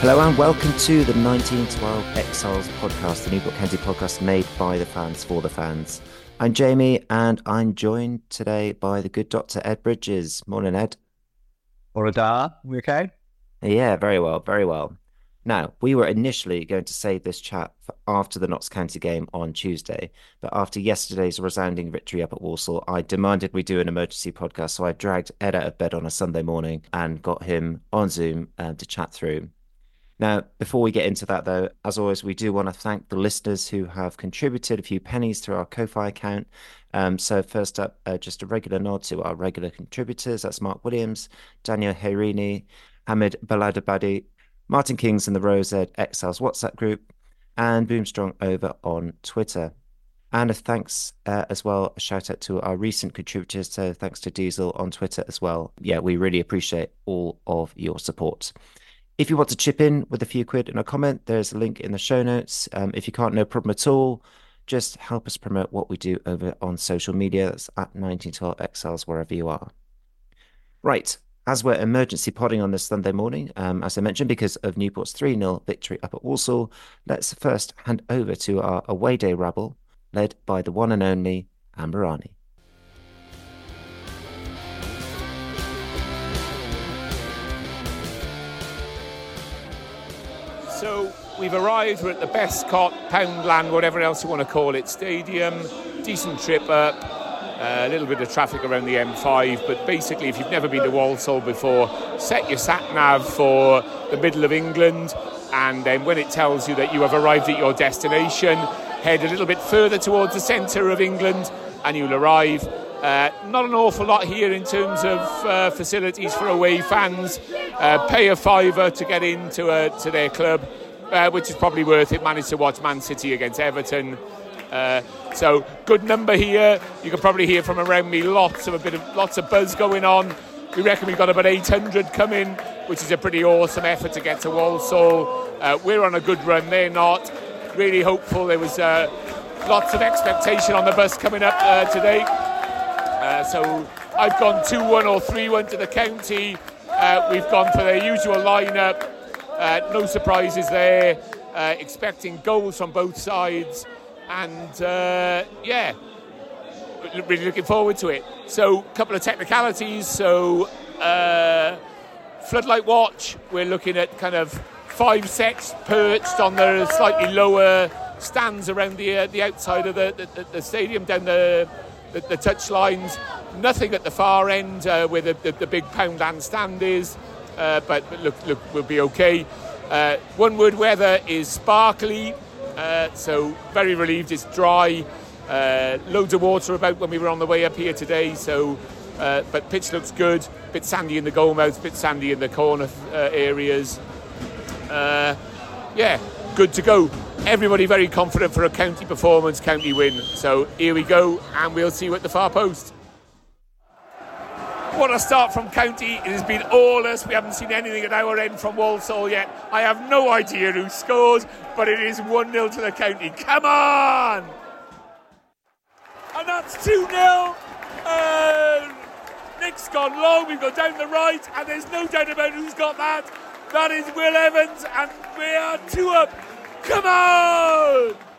Hello and welcome to the 1912 Exiles podcast, the New Newport County podcast made by the fans for the fans. I'm Jamie and I'm joined today by the good Dr. Ed Bridges. Morning, Ed. Or da, we okay? Yeah, very well, very well. Now, we were initially going to save this chat for after the Notts County game on Tuesday, but after yesterday's resounding victory up at Walsall, I demanded we do an emergency podcast. So I dragged Ed out of bed on a Sunday morning and got him on Zoom um, to chat through. Now, before we get into that, though, as always, we do want to thank the listeners who have contributed a few pennies to our Ko-fi account. Um, so first up, uh, just a regular nod to our regular contributors. That's Mark Williams, Daniel Heirini, Hamid Baladabadi, Martin Kings and the Rose Ed Exiles WhatsApp group, and Boomstrong over on Twitter. And a thanks uh, as well, a shout out to our recent contributors. So thanks to Diesel on Twitter as well. Yeah, we really appreciate all of your support. If you want to chip in with a few quid in a comment, there's a link in the show notes. Um, if you can't, no problem at all. Just help us promote what we do over on social media. That's at 1912 Exiles, wherever you are. Right. As we're emergency podding on this Sunday morning, um, as I mentioned, because of Newport's 3 0 victory up at Walsall, let's first hand over to our away day rabble, led by the one and only Amberani. We've arrived. We're at the Best Bescot, Poundland, whatever else you want to call it, stadium. Decent trip up. A little bit of traffic around the M5, but basically, if you've never been to Walsall before, set your sat nav for the middle of England, and then when it tells you that you have arrived at your destination, head a little bit further towards the centre of England, and you'll arrive. Uh, not an awful lot here in terms of uh, facilities for away fans. Uh, pay a fiver to get into uh, to their club, uh, which is probably worth it. Managed to watch Man City against Everton. Uh, so good number here. You can probably hear from around me lots of a bit of lots of buzz going on. We reckon we've got about 800 coming, which is a pretty awesome effort to get to Walsall. we're on a good run. They're not. Really hopeful. There was lots of expectation on the bus coming up today. Uh, so I've gone 2 1 or 3 1 to the county. Uh, we've gone for their usual lineup. Uh, no surprises there. Uh, expecting goals from both sides. And uh, yeah, really looking forward to it. So, a couple of technicalities. So, uh, floodlight watch, we're looking at kind of five sets perched on the slightly lower stands around the the outside of the, the, the stadium down the the, the touch lines. Nothing at the far end uh, where the, the, the, big Poundland stand is, uh, but, but, look, look, we'll be okay. Uh, one word weather is sparkly, uh, so very relieved it's dry. Uh, loads of water about when we were on the way up here today, so Uh, but pitch looks good. Bit sandy in the goal mouth, bit sandy in the corner uh, areas. Yeah, good to go. Everybody very confident for a county performance, county win. So here we go, and we'll see you at the far post. What a start from County. It has been all us. We haven't seen anything at our end from Walsall yet. I have no idea who scores, but it is 1 0 to the County. Come on! And that's 2 0. Uh, Nick's gone long. We've got down the right, and there's no doubt about who's got that. That is Will Evans, and we are two up. Come on!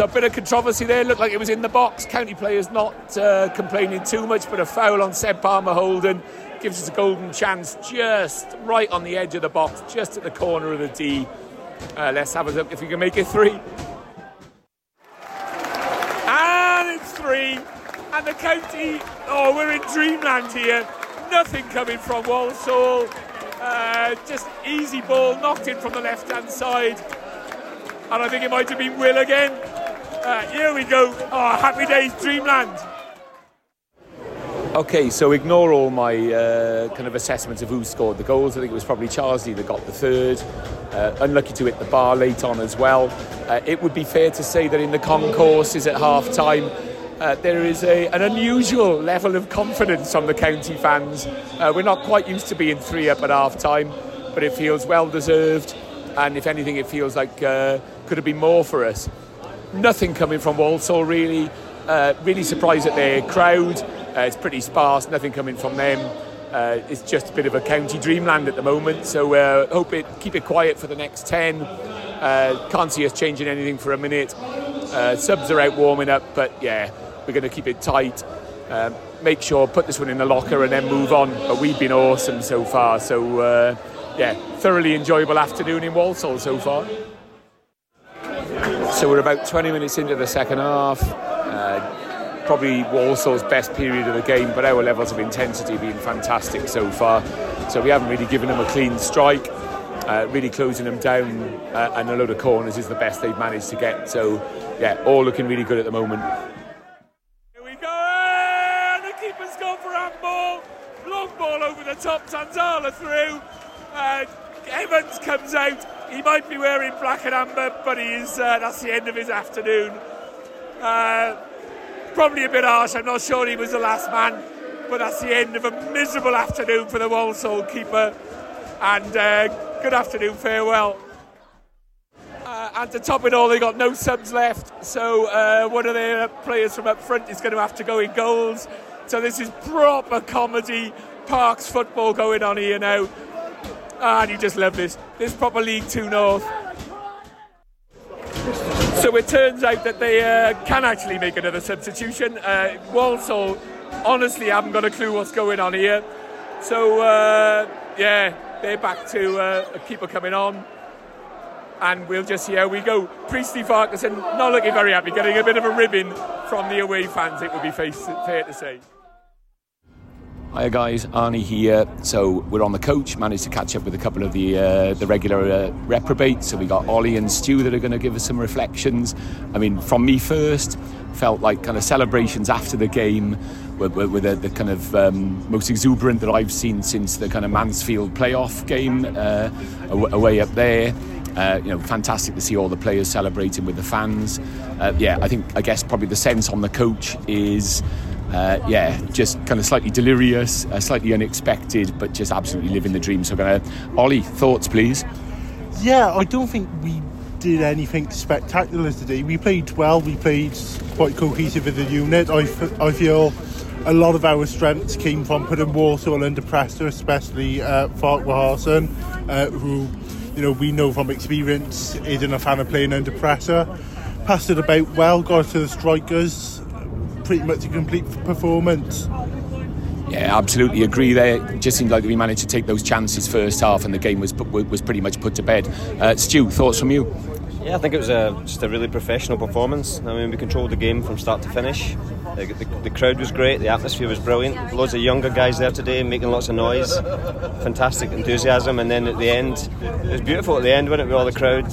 So a bit of controversy there. Looked like it was in the box. County players not uh, complaining too much, but a foul on Seb Palmer Houlden gives us a golden chance just right on the edge of the box, just at the corner of the D. Uh, let's have a look if we can make it three. And it's three. And the county, oh, we're in dreamland here. Nothing coming from Walsall. Uh, just easy ball knocked in from the left hand side. And I think it might have been Will again. Uh, here we go. Oh, happy days, dreamland. Okay, so ignore all my uh, kind of assessments of who scored the goals. I think it was probably Charsley that got the third. Uh, unlucky to hit the bar late on as well. Uh, it would be fair to say that in the concourses at half time, uh, there is a, an unusual level of confidence from the county fans. Uh, we're not quite used to being three up at half time, but it feels well deserved. And if anything, it feels like uh, could have been more for us. Nothing coming from Walsall really. Uh, really surprised at their crowd. Uh, it's pretty sparse. Nothing coming from them. Uh, it's just a bit of a county dreamland at the moment. So uh, hope it keep it quiet for the next ten. Uh, can't see us changing anything for a minute. Uh, subs are out warming up, but yeah, we're going to keep it tight. Um, make sure put this one in the locker and then move on. But we've been awesome so far. So uh, yeah, thoroughly enjoyable afternoon in Walsall so far. So we're about 20 minutes into the second half. Uh, probably Walsall's best period of the game, but our levels of intensity have been fantastic so far. So we haven't really given them a clean strike. Uh, really closing them down uh, and a load of corners is the best they've managed to get. So yeah, all looking really good at the moment. Here we go, and the keeper's gone for handball. Long ball over the top, Zanzala through. Comes out. He might be wearing black and amber, but he is. Uh, that's the end of his afternoon. Uh, probably a bit harsh. I'm not sure he was the last man, but that's the end of a miserable afternoon for the Walsall keeper. And uh, good afternoon, farewell. Uh, and to top it all, they got no subs left, so uh, one of their players from up front is going to have to go in goals. So this is proper comedy, Parks football going on here now. Ah, and you just love this. This proper League Two North. So it turns out that they uh, can actually make another substitution. Uh, Walsall honestly haven't got a clue what's going on here. So uh, yeah, they're back to uh, a keeper coming on. And we'll just see how we go. Priestley Farquharson not looking very happy, getting a bit of a ribbon from the away fans, it would be fair to say. Hiya guys, Arnie here. So we're on the coach. Managed to catch up with a couple of the uh, the regular uh, reprobates. So we got Ollie and Stu that are going to give us some reflections. I mean, from me first, felt like kind of celebrations after the game were, were, were the, the, kind of um, most exuberant that I've seen since the kind of Mansfield playoff game uh, away up there. Uh, you know, fantastic to see all the players celebrating with the fans. Uh, yeah, I think I guess probably the sense on the coach is uh, yeah, just kind of slightly delirious, uh, slightly unexpected, but just absolutely living the dream. So, to Ollie, thoughts, please. Yeah, I don't think we did anything spectacular today. We played well. We played quite cohesive as a unit. I, f- I feel a lot of our strengths came from putting Walsall under pressure, especially uh, uh, who you know we know from experience isn't a fan of playing under pressure. Passed it about well, got to the strikers pretty much a complete performance. Yeah, absolutely agree. There, it just seemed like we managed to take those chances first half, and the game was was pretty much put to bed. Uh, Stu, thoughts from you? Yeah, I think it was a, just a really professional performance. I mean, we controlled the game from start to finish. The, the, the, crowd was great, the atmosphere was brilliant. Loads of younger guys there today making lots of noise. Fantastic enthusiasm, and then at the end, it was beautiful at the end, wasn't it, with all the crowd,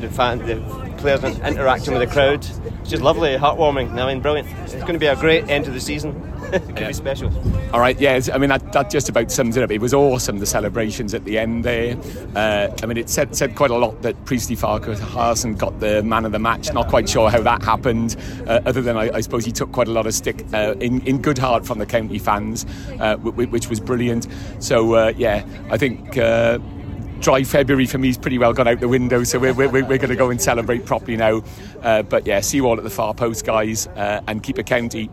the, fan, the players interacting with the crowd. Just lovely, heartwarming. I mean, brilliant. It's going to be a great end to the season. it could yeah. be special. All right, yeah. I mean, that, that, just about sums it up. It was awesome the celebrations at the end there. Uh, I mean, it said said quite a lot that Priestley Farquharson got the man of the match. Not quite sure how that happened, uh, other than I, I, suppose he took quite a lot of stick uh, in in good heart from the county fans, uh, which was brilliant. So uh, yeah, I think uh, dry February for me is pretty well gone out the window, so we're, we're, we're going to go and celebrate properly now. Uh, but yeah, see you all at the far post, guys, uh, and keep a county.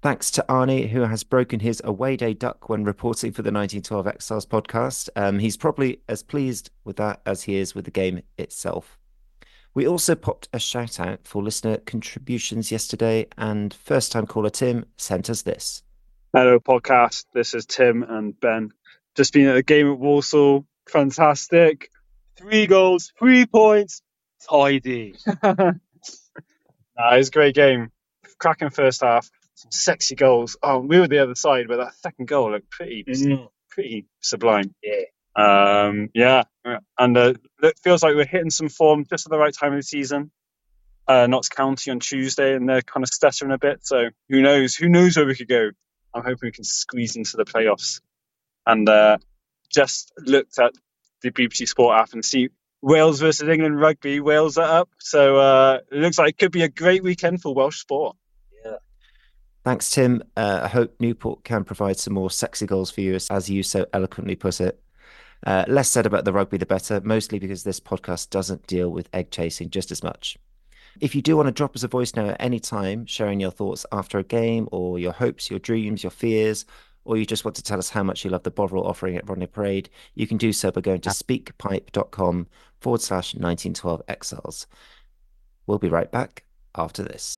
Thanks to Arnie, who has broken his away day duck when reporting for the 1912 Exiles podcast. Um, he's probably as pleased with that as he is with the game itself. We also popped a shout out for listener contributions yesterday, and first time caller Tim sent us this. Hello, podcast. This is Tim and Ben. Just been at a game at Walsall. Fantastic. Three goals, three points, tidy. nah, it was a great game. Cracking first half some sexy goals. Oh, we were the other side, but that second goal looked pretty, mm. pretty sublime. Yeah. Um, yeah, and uh, it feels like we're hitting some form just at the right time of the season. Uh, Notts County on Tuesday, and they're kind of stuttering a bit. So who knows? Who knows where we could go? I'm hoping we can squeeze into the playoffs. And uh, just looked at the BBC Sport app and see Wales versus England rugby. Wales are up, so uh, it looks like it could be a great weekend for Welsh sport. Yeah. Thanks, Tim. Uh, I hope Newport can provide some more sexy goals for you, as you so eloquently put it. Uh, less said about the rugby, the better, mostly because this podcast doesn't deal with egg chasing just as much. If you do want to drop us a voice note at any time, sharing your thoughts after a game, or your hopes, your dreams, your fears, or you just want to tell us how much you love the Bovril offering at Rodney Parade, you can do so by going to speakpipe.com forward slash 1912 exiles. We'll be right back after this.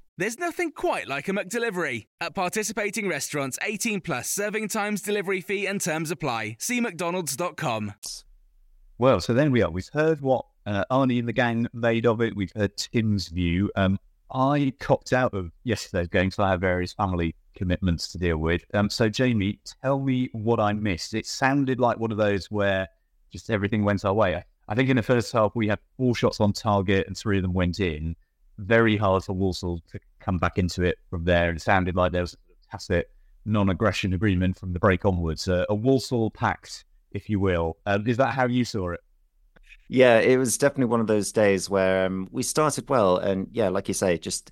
There's nothing quite like a McDelivery. At participating restaurants, 18 plus serving times, delivery fee, and terms apply. See McDonald's.com. Well, so then we are. We've heard what uh, Arnie and the gang made of it. We've heard Tim's view. Um, I copped out of yesterday's game, so I have various family commitments to deal with. Um, so, Jamie, tell me what I missed. It sounded like one of those where just everything went our way. I think in the first half, we had four shots on target and three of them went in very hard for Walsall to come back into it from there. It sounded like there was a tacit non-aggression agreement from the break onwards, uh, a Walsall pact, if you will. Um, is that how you saw it? Yeah, it was definitely one of those days where um, we started well, and yeah, like you say, just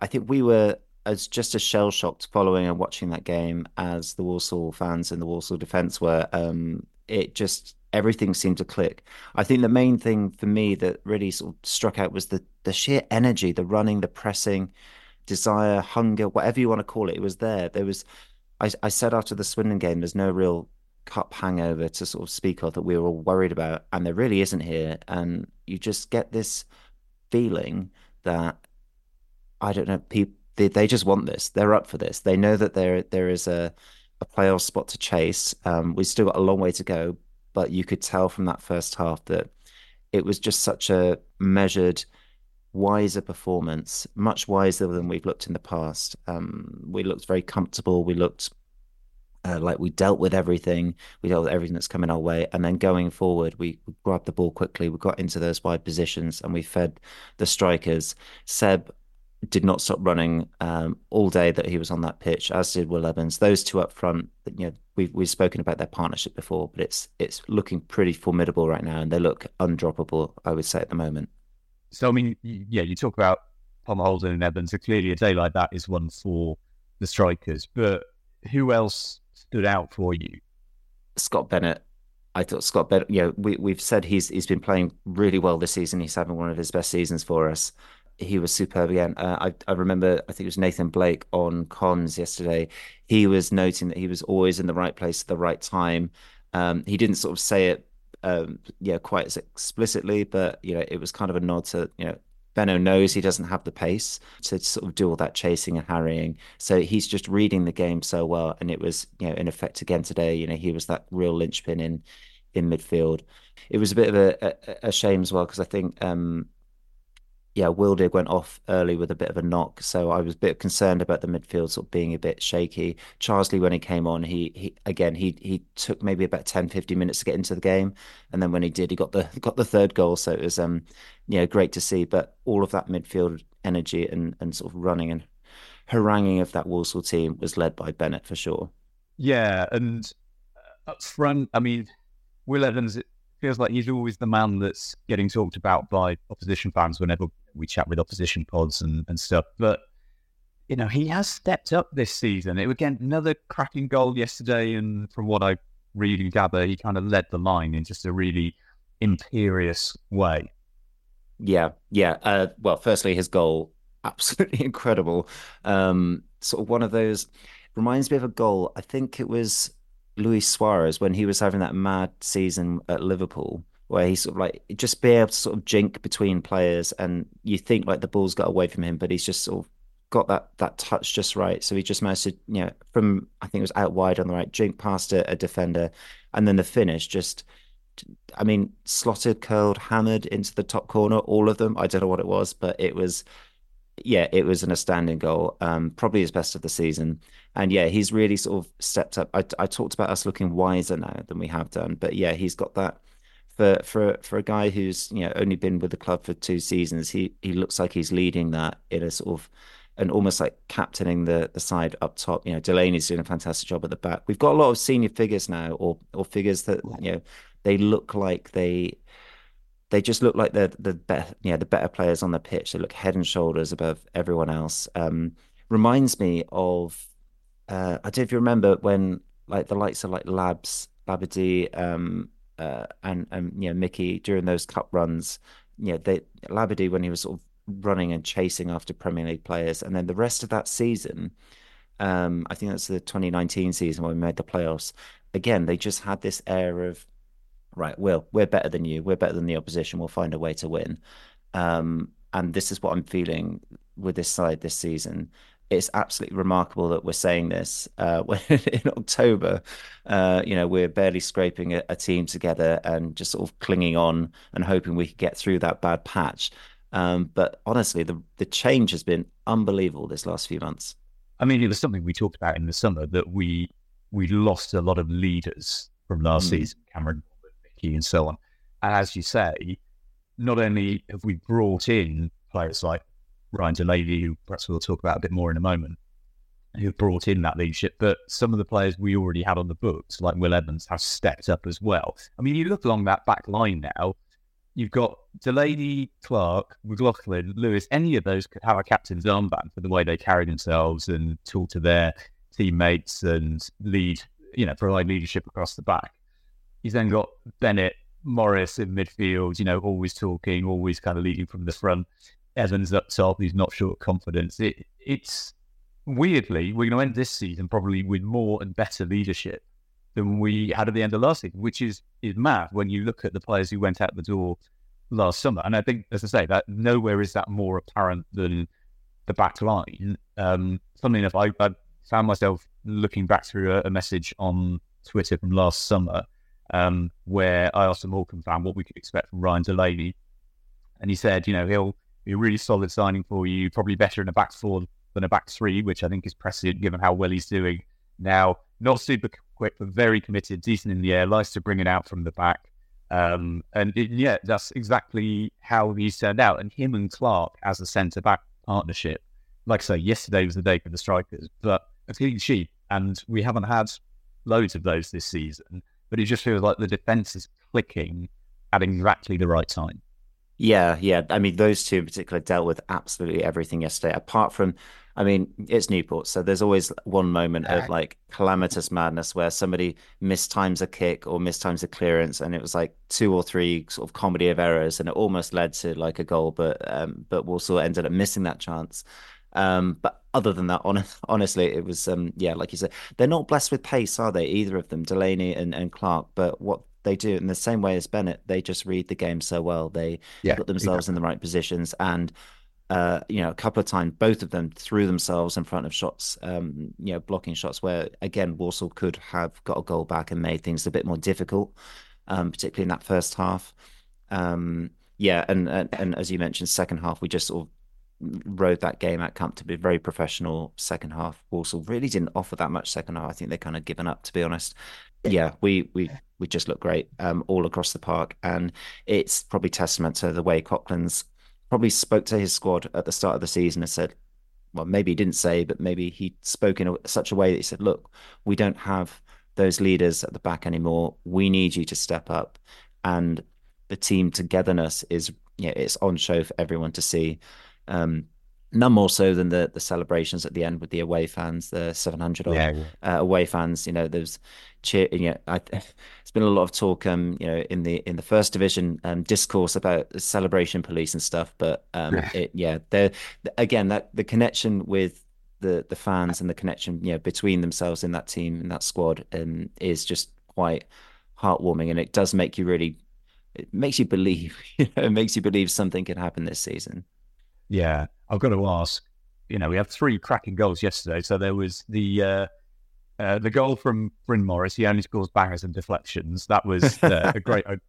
I think we were as just as shell shocked following and watching that game as the Walsall fans and the Walsall defence were. Um, it just everything seemed to click. I think the main thing for me that really sort of struck out was the the sheer energy, the running, the pressing, desire, hunger, whatever you want to call it. It was there. There was. I, I said after the Swindon game, there's no real cup hangover to sort of speak of that we were all worried about, and there really isn't here. And you just get this feeling that I don't know people they, they just want this. They're up for this. They know that there there is a a playoff spot to chase. Um, we've still got a long way to go, but you could tell from that first half that it was just such a measured, wiser performance, much wiser than we've looked in the past. Um, we looked very comfortable. We looked uh, like we dealt with everything. We dealt with everything that's coming our way, and then going forward, we, grabbed the ball quickly. We got into those wide positions, and we fed the strikers. Seb did not stop running um, all day that he was on that pitch, as did Will Evans. Those two up front, you know, we've we've spoken about their partnership before, but it's it's looking pretty formidable right now, and they look undroppable. I would say at the moment. So I mean, yeah, you talk about Palmer Houlden and Evans. So clearly, a day like that is one for the strikers, but who else stood out for you? Scott Bennett. I thought Scott Bennett. You know, we we've said he's he's been playing really well this season. He's having one of his best seasons for us. He was superb again. Uh, I I remember I think it was Nathan Blake on Cons yesterday. He was noting that he was always in the right place at the right time. Um, he didn't sort of say it, um, yeah, quite as explicitly, but you know, it was kind of a nod to you know Benno knows he doesn't have the pace to sort of do all that chasing and harrying. So he's just reading the game so well. And it was, you know, in effect again today, you know, he was that real linchpin in in midfield. It was a bit of a, a, a shame as well because I think um, yeah, Wildig went off early with a bit of a knock, so I was a bit concerned about the midfield sort of being a bit shaky. Charsley, when he came on, he he again he he took maybe about 10, 15 minutes to get into the game, and then when he did, he got the got the third goal. So it was um you know great to see. But all of that midfield energy and and sort of running and haranguing of that Walsall team was led by Bennett for sure. Yeah, and up front, I mean, Will Evans it feels like he's always the man that's getting talked about by opposition fans whenever we chat with opposition pods and, and stuff. But you know, he has stepped up this season. It again another cracking goal yesterday, and from what I read and gather, he kind of led the line in just a really imperious way. Yeah, yeah. Uh, well, firstly, his goal absolutely incredible. Um, sort of one of those reminds me of a goal. I think it was Luis Suarez when he was having that mad season at Liverpool, where he sort of like just be able to sort of jink between players, and you think like the ball's got away from him, but he's just sort of got that that touch just right. So he just managed to, you know, from I think it was out wide on the right, jink past a, a defender, and then the finish just. I mean, slotted, curled, hammered into the top corner, all of them. I don't know what it was, but it was yeah, it was an outstanding goal. Um, probably his best of the season. And yeah, he's really sort of stepped up. I, I talked about us looking wiser now than we have done, but yeah, he's got that for for for a guy who's you know only been with the club for two seasons. He he looks like he's leading that in a sort of and almost like captaining the the side up top. You know, Delaney's doing a fantastic job at the back. We've got a lot of senior figures now, or or figures that you know they look like they they just look like they're the better, yeah, the better players on the pitch. They look head and shoulders above everyone else. Um, reminds me of uh, I don't know if you remember when like the likes of like Labs, Labadie, um, uh, and and you know Mickey during those cup runs. You know, they Labadie when he was sort of running and chasing after Premier League players, and then the rest of that season. Um, I think that's the 2019 season when we made the playoffs. Again, they just had this air of right, Will, we're better than you. We're better than the opposition. We'll find a way to win. Um, and this is what I'm feeling with this side this season. It's absolutely remarkable that we're saying this uh, when in October, uh, you know, we're barely scraping a, a, team together and just sort of clinging on and hoping we could get through that bad patch. Um, but honestly, the the change has been unbelievable this last few months. I mean, it was something we talked about in the summer that we we lost a lot of leaders from last mm. season. Cameron and so on. And as you say, not only have we brought in players like Ryan Delaney, who perhaps we'll talk about a bit more in a moment, who've brought in that leadership, but some of the players we already had on the books, like Will Evans, have stepped up as well. I mean, you look along that back line now, you've got Delaney, Clark, McLaughlin, Lewis, any of those could have a captain's armband for the way they carry themselves and talk to their teammates and lead, you know, provide leadership across the back. He's then got Bennett, Morris in midfield, you know, always talking, always kind of leading from the front. Evans top, he's not short confidence. It, it's weirdly, we're going to end this season probably with more and better leadership than we had at the end of last season, which is is mad when you look at the players who went out the door last summer. And I think, as I say, that nowhere is that more apparent than the back line. Um, funnily enough, I, I found myself looking back through a, a message on Twitter from last summer um, where I asked a Morecambe fan what we could expect from Ryan Delaney. And he said, you know, he'll be a really solid signing for you, probably better in a back four than a back three, which I think is prescient given how well he's doing now. Not super quick, but very committed, decent in the air, likes to bring it out from the back. Um, and it, yeah, that's exactly how he's turned out. And him and Clark as a centre back partnership, like I say, yesterday was the day for the strikers, but a clean sheet. And we haven't had loads of those this season but it just feels like the defense is clicking at exactly the right time. Yeah, yeah. I mean, those two in particular dealt with absolutely everything yesterday. Apart from, I mean, it's Newport, so there's always one moment of like calamitous madness where somebody mistimes a kick or mistimes a clearance, and it was like two or three sort of comedy of errors, and it almost led to like a goal, but um, but Walsall ended up missing that chance. Um, but other than that, on, honestly, it was um, yeah, like you said, they're not blessed with pace, are they? Either of them, Delaney and, and Clark. But what they do in the same way as Bennett, they just read the game so well. They Yeah, put themselves in the right positions and uh, you know, a couple of times, both of them threw themselves in front of shots, um, you know, blocking shots where, again, Walsall could have got a goal back and made things a bit more difficult, um, particularly in that first half. Um, yeah, and, and and as you mentioned, second half, we just sort of rode that game out comfortably, very professional second half. Walsall really didn't offer that much second half. I think they kind of given up, to be honest. Yeah, we we we just look great um, all across the park, and it's probably testament to the way Coughlan's probably spoke to his squad at the start of the season and said, well, maybe he didn't say, but maybe he spoke in a, such a way that he said, look, we don't have those leaders at the back anymore. We need you to step up. And the team togetherness is, yeah, it's on show for everyone to see. Um, none more so than the the celebrations at the end with the away fans, the 700 odd Yeah, yeah. uh, away fans. You know, there's cheer. You know, I, it's been a lot of talk, um, you know, in the in the first division um, discourse about celebration police and stuff. But um, Yeah. it, yeah, there again that the connection with the the fans and the connection, you know, between themselves in that team in that squad, um, is just quite heartwarming, and it does make you really. It makes you believe, you know, it makes you believe something can happen this season. Yeah, I've got to ask. You know, we had three cracking goals yesterday. So there was the uh, uh, the goal from Bryn Morris. He only scores bangers and deflections. That was uh, a great opener.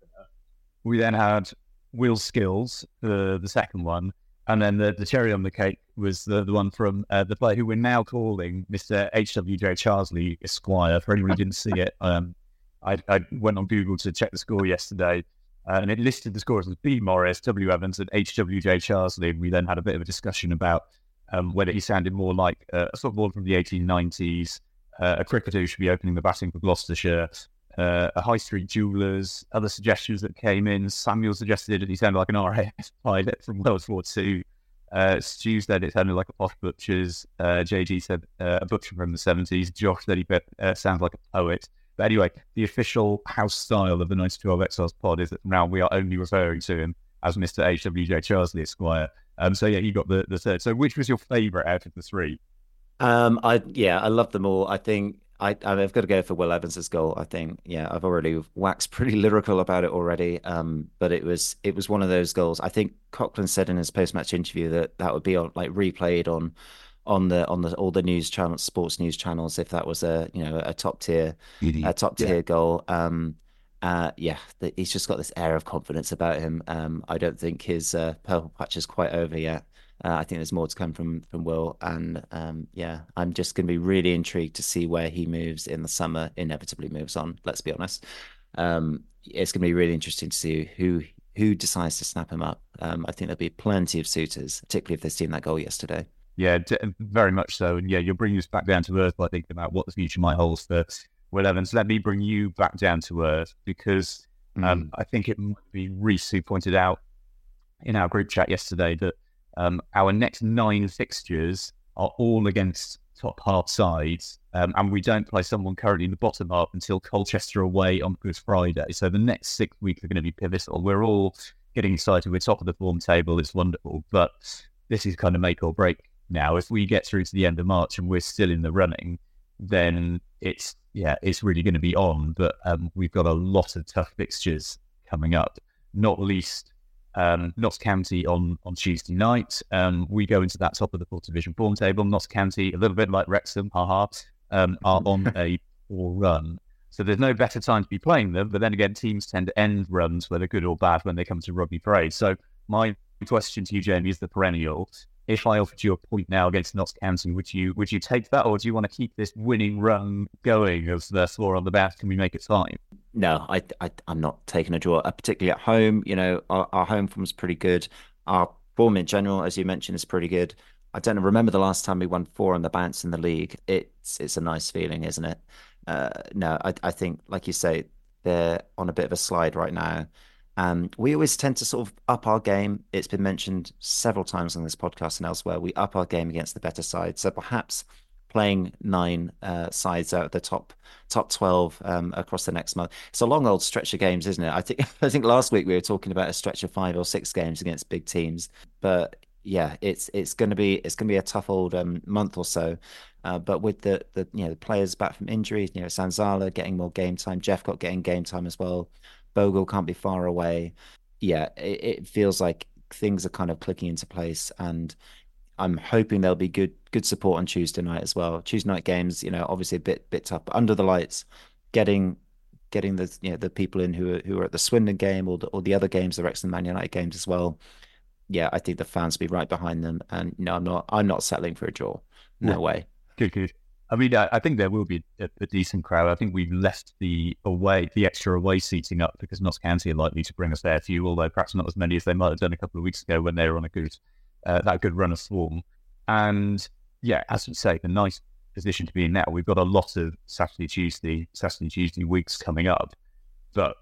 We then had Will Skills, the the second one, and then the, the cherry on the cake was the, the one from uh, the player who we're now calling Mr. H.W.J. Charsley Esquire. For anyone who didn't see it, um, I, I went on Google to check the score yesterday, uh, and it listed the scores as B. Morris, W. Evans, and H.W.J. Charsley. And we then had a bit of a discussion about um, whether he sounded more like uh, a footballer from the 1890s, uh, a cricketer who should be opening the batting for Gloucestershire, uh, a high street jeweller's, other suggestions that came in. Samuel suggested that he sounded like an RAF pilot from World War Two. Uh, Stu said it sounded like a posh butcher's. Uh, JG said uh, a butcher from the 70s. Josh said he sounds like a poet. But anyway, the official house style of the 912 Exiles pod is that now we are only referring to him as Mr. HWJ Charsley Esquire. Um, so yeah, you got the, the third. So which was your favourite out of the three? Um, I yeah, I love them all. I think I I've got to go for Will Evans's goal. I think yeah, I've already waxed pretty lyrical about it already. Um, but it was it was one of those goals. I think Coughlan said in his post match interview that that would be on like replayed on on the on the all the news channels, sports news channels, if that was a you know a top tier a top tier Yeah. goal. Um, uh, yeah, the, he's just got this air of confidence about him. Um, I don't think his uh, purple patch is quite over yet. Uh, I think there's more to come from from Will, and um, yeah, I'm just going to be really intrigued to see where he moves in the summer. Inevitably moves on. Let's be honest. Um, it's going to be really interesting to see who who decides to snap him up. Um, I think there'll be plenty of suitors, particularly if they've seen that goal yesterday. Yeah, d- very much so. And yeah, you're bringing us back down to earth by thinking about what the future might hold for Will Evans. Let me bring you back down to earth because um, I think it might be Reese who pointed out in our group chat yesterday that um, our next nine fixtures are all against top half sides, um, and we don't play someone currently in the bottom half until Colchester away on Good Friday. So the next six weeks are going to be pivotal. We're all getting excited. We're top of the form table. It's wonderful, but this is kind of make or break now. If we get through to the end of March and we're still in the running, then it's yeah, it's really going to be on. But um, we've got a lot of tough fixtures coming up, not least um, Notts County on on Tuesday night. Um, we go into that top of the fourth division form table. Notts County, a little bit like Wrexham, haha, um, are on a poor run. So there's no better time to be playing them. But then again, teams tend to end runs, whether good or bad, when they come to Rodney Parade. So my question to you, Jamie, is the perennial. If I offered you a point now against Notts County, would you would you take that, or do you want to keep this winning run going of the four on the back? Can we make it five? No, I, I I'm not taking a draw, uh, particularly at home. You know, our, our home form is pretty good. Our form in general, as you mentioned, is pretty good. I don't remember the last time we won four on the bounce in the league. It's it's a nice feeling, isn't it? Uh, no, I I think like you say, they're on a bit of a slide right now. Um, we always tend to sort of up our game. It's been mentioned several times on this podcast and elsewhere. We up our game against the better side. So perhaps playing nine uh, sides out of the top top twelve um, across the next month. It's a long old stretch of games, isn't it? I think I think last week we were talking about a stretch of five or six games against big teams, but yeah, it's it's going to be it's going to be a tough old um, month or so. Uh, but with the the you know the players back from injuries, you know Zanzala getting more game time, Jephcott getting game time as well. Bogle can't be far away. Yeah, it, it feels like things are kind of clicking into place, and I'm hoping there'll be good good support on Tuesday night as well. Tuesday night games, you know, obviously a bit bit tough, but under the lights, getting getting the you know the people in who are who are at the Swindon game or the, or the other games, the Wrexham Man United games as well. Yeah, I think the fans will be right behind them, and no, I'm not I'm not settling for a draw. No yeah. way. Good, good. I mean, I, I think there will be a, a, decent crowd. I think we've left the away, the extra away seating up because Notts County are likely to bring us there few, although perhaps not as many as they might have done a couple of weeks ago when they were on a good, uh, that good run of form. And yeah, as you say, the nice position to be in now. We've got a lot of Saturday, Tuesday, Saturday, Tuesday weeks coming up, but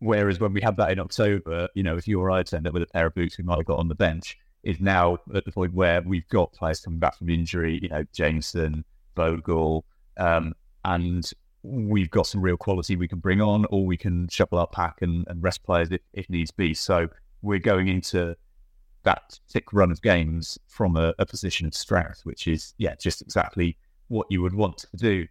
whereas when we had that in October, you know, if you or I had turned up with a pair of boots we might have got on the bench, is now at the point where we've got players coming back from injury, you know, Jameson, Bogle, um, and we've got some real quality we can bring on, or we can shuffle our pack and, and rest players if, if needs be. So we're going into that thick run of games from a, a, position of strength, which is, yeah, just exactly what you would want to do.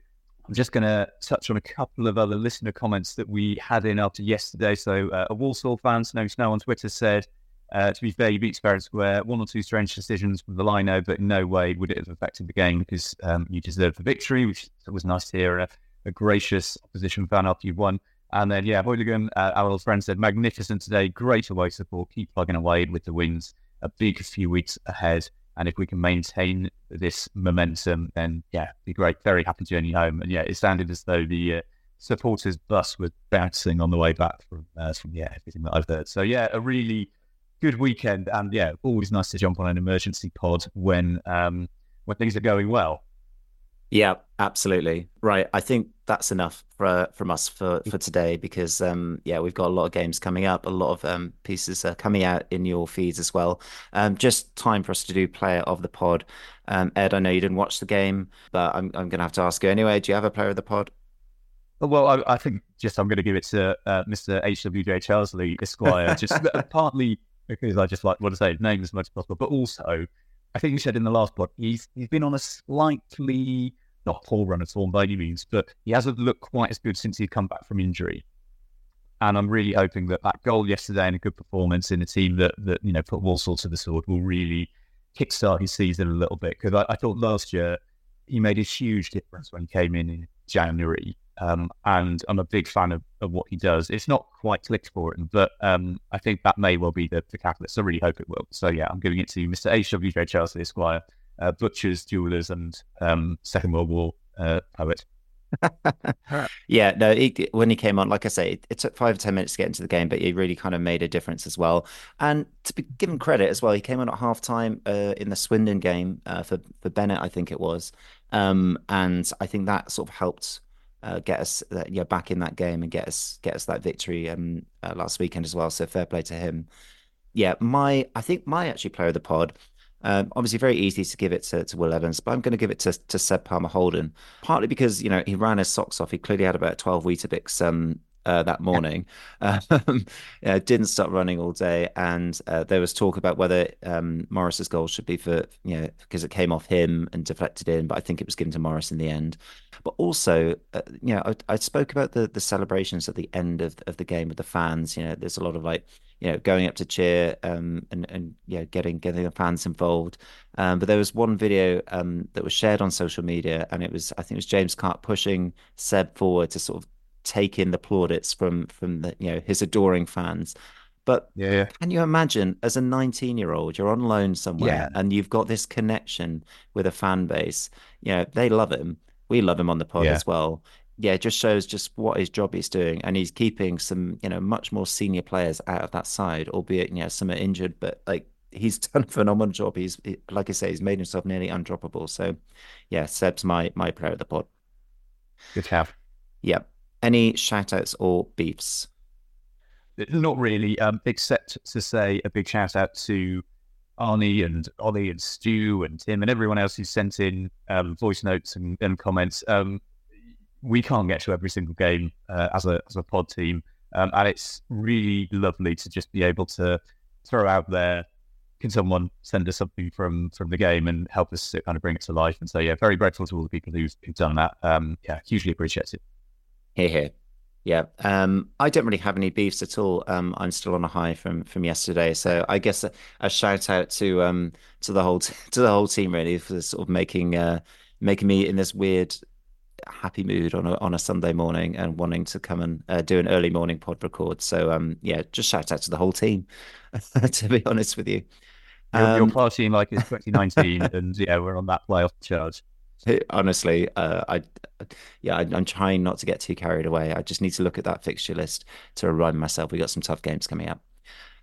I'm just going to touch on a couple of other listener comments that we had in after yesterday. So, uh, a Walsall fan, Snow Snow on Twitter said, uh, to be fair, you beat Fair Square. One or two strange decisions from the lino, but in no way would it have affected the game because um, you deserved the victory, which was nice to hear. A, a gracious opposition fan after you won. And then, yeah, Hoyligan, uh, our old friend, said, magnificent today, great away support, keep plugging away with the wins, a big few weeks ahead. And if we can maintain this momentum, then yeah, be great. Very happy to journey home. And yeah, it sounded as though the uh, supporters' bus was bouncing on the way back from uh, from yeah everything that I've heard. So yeah, a really good weekend, and yeah, always nice to jump on an emergency pod when um, when things are going well. Yeah, absolutely. Right. I think that's enough for, from us for, for today because, um, yeah, we've got a lot of games coming up, a lot of um, pieces are coming out in your feeds as well. Um, just time for us to do player of the pod. Um, Ed, I know you didn't watch the game, but I'm, I'm going to have to ask you anyway. Do you have a player of the pod? Well, I, I think just I'm going to give it to uh, Mr. H.W.J. Charsley, Esquire, just partly because I just like want to say his name as much as possible. But also, I think you said in the last pod, he's he's been on a slightly not poor run of form by any means, but he hasn't looked quite as good since he's come back from injury. And I'm really hoping that that goal yesterday and a good performance in a team that that you know put Walsall to the sword will really kickstart his season a little bit because I, I thought last year he made a huge difference when he came in in January um, and I'm a big fan of, of what he does. It's not quite clicked for him, but um, I think that may well be the, the catalyst. I really hope it will. So, yeah, I'm giving it to Mr. H.W.J. Charsley Esquire, uh, butchers, jewelers, and um, Second World War uh, poet. yeah, no, he, when he came on, like I say, it, it, took five or 10 minutes to get into the game, but he really kind of made a difference as well. And to be given credit as well, he came on at half time uh, in the Swindon game uh, for, for Bennett, I think it was. Um, and I think that sort of helped uh, get us uh, yeah back in that game and get us get us that victory um, uh, last weekend as well. So fair play to him. Yeah, my I think my actually player of the pod. Um, obviously, very easy to give it to, to Will Evans, but I'm going to give it to, to Seb Palmer Houlden, partly because you know he ran his socks off. He clearly had about 12 Weetabix um, uh, that morning. Um, uh, didn't stop running all day, and uh, there was talk about whether um, Morris's goal should be for you know because it came off him and deflected in, but I think it was given to Morris in the end. But also, uh, you know, I, I, spoke about the the celebrations at the end of of the game with the fans. You know, there's a lot of like you know going up to cheer um, and and you know getting getting the fans involved. Um, but there was one video um, that was shared on social media, and it was I think it was James Cart pushing Seb forward to sort of take in the plaudits from from the you know his adoring fans. But yeah, can you imagine as a 19 year old, you're on loan somewhere yeah. and you've got this connection with a fan base? You know, they love him. We love him on the pod yeah. as well. Yeah, it just shows just what his job he's doing. And he's keeping some, you know, much more senior players out of that side, albeit, you know, some are injured, but like he's done a phenomenal job. He's, like I say, he's made himself nearly undroppable. So, yeah, Seb's my, my player of the pod. Good to have. Yep. Any shout outs or beefs? not really, um, except to say a big shout out to Arnie and Ollie and Stu and Tim and everyone else who sent in um, voice notes and, and comments. Um, we can't get to every single game uh, as a as a pod team, um, and it's really lovely to just be able to throw out there. Can someone send us something from from the game and help us kind of bring it to life? And so, yeah, very grateful to all the people who've, who've done that. Um, yeah, hugely appreciated. Here, here. Yeah, um, I don't really have any beefs at all. Um, I'm still on a high from from yesterday, so I guess a, a shout out to um to the whole t- to the whole team really for sort of making uh making me in this weird happy mood on a on a Sunday morning and wanting to come and uh, do an early morning pod record. So um yeah, just shout out to the whole team. to be honest with you, you're, you're Um, partying like it's 2019, and yeah, we're on that playoff charge. Honestly, uh, I yeah, I, I'm trying not to get too carried away. I just need to look at that fixture list to remind myself we got some tough games coming up.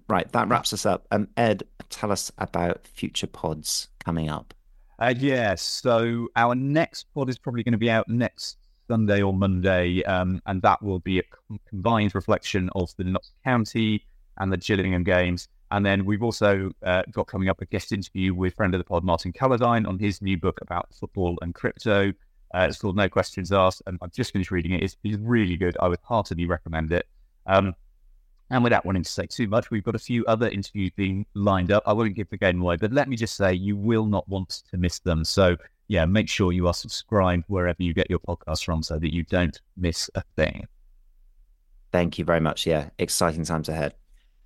Right, that wraps us up. Um, Ed, tell us about future pods coming up. Uh, yeah, so our next pod is probably going to be out next Sunday or Monday, um, and that will be a combined reflection of the Notts County and the Gillingham games. And then we've also uh, got coming up a guest interview with friend of the pod, Martin Calladine, on his new book about football and crypto. Uh, it's called No Questions Asked, and I've just finished reading it. It's, it's really good. I would heartily recommend it. Um, and without wanting to say too much, we've got a few other interviews being lined up. I won't give the game away, but let me just say you will not want to miss them. So, yeah, make sure you are subscribed wherever you get your podcast from so that you don't miss a thing. Thank you very much. Yeah, exciting times ahead.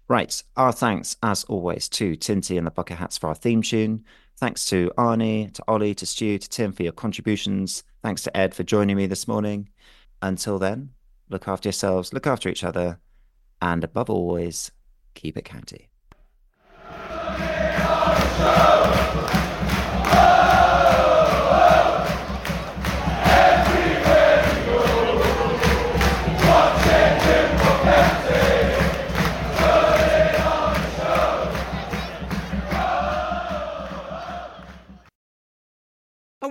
Right, our thanks as always to Tinty and the Bucket Hats for our theme tune. Thanks to Arnie, to Ollie, to Stu, to Tim for your contributions. Thanks to Ed for joining me this morning. Until then, look after yourselves, look after each other, and above always, keep it county.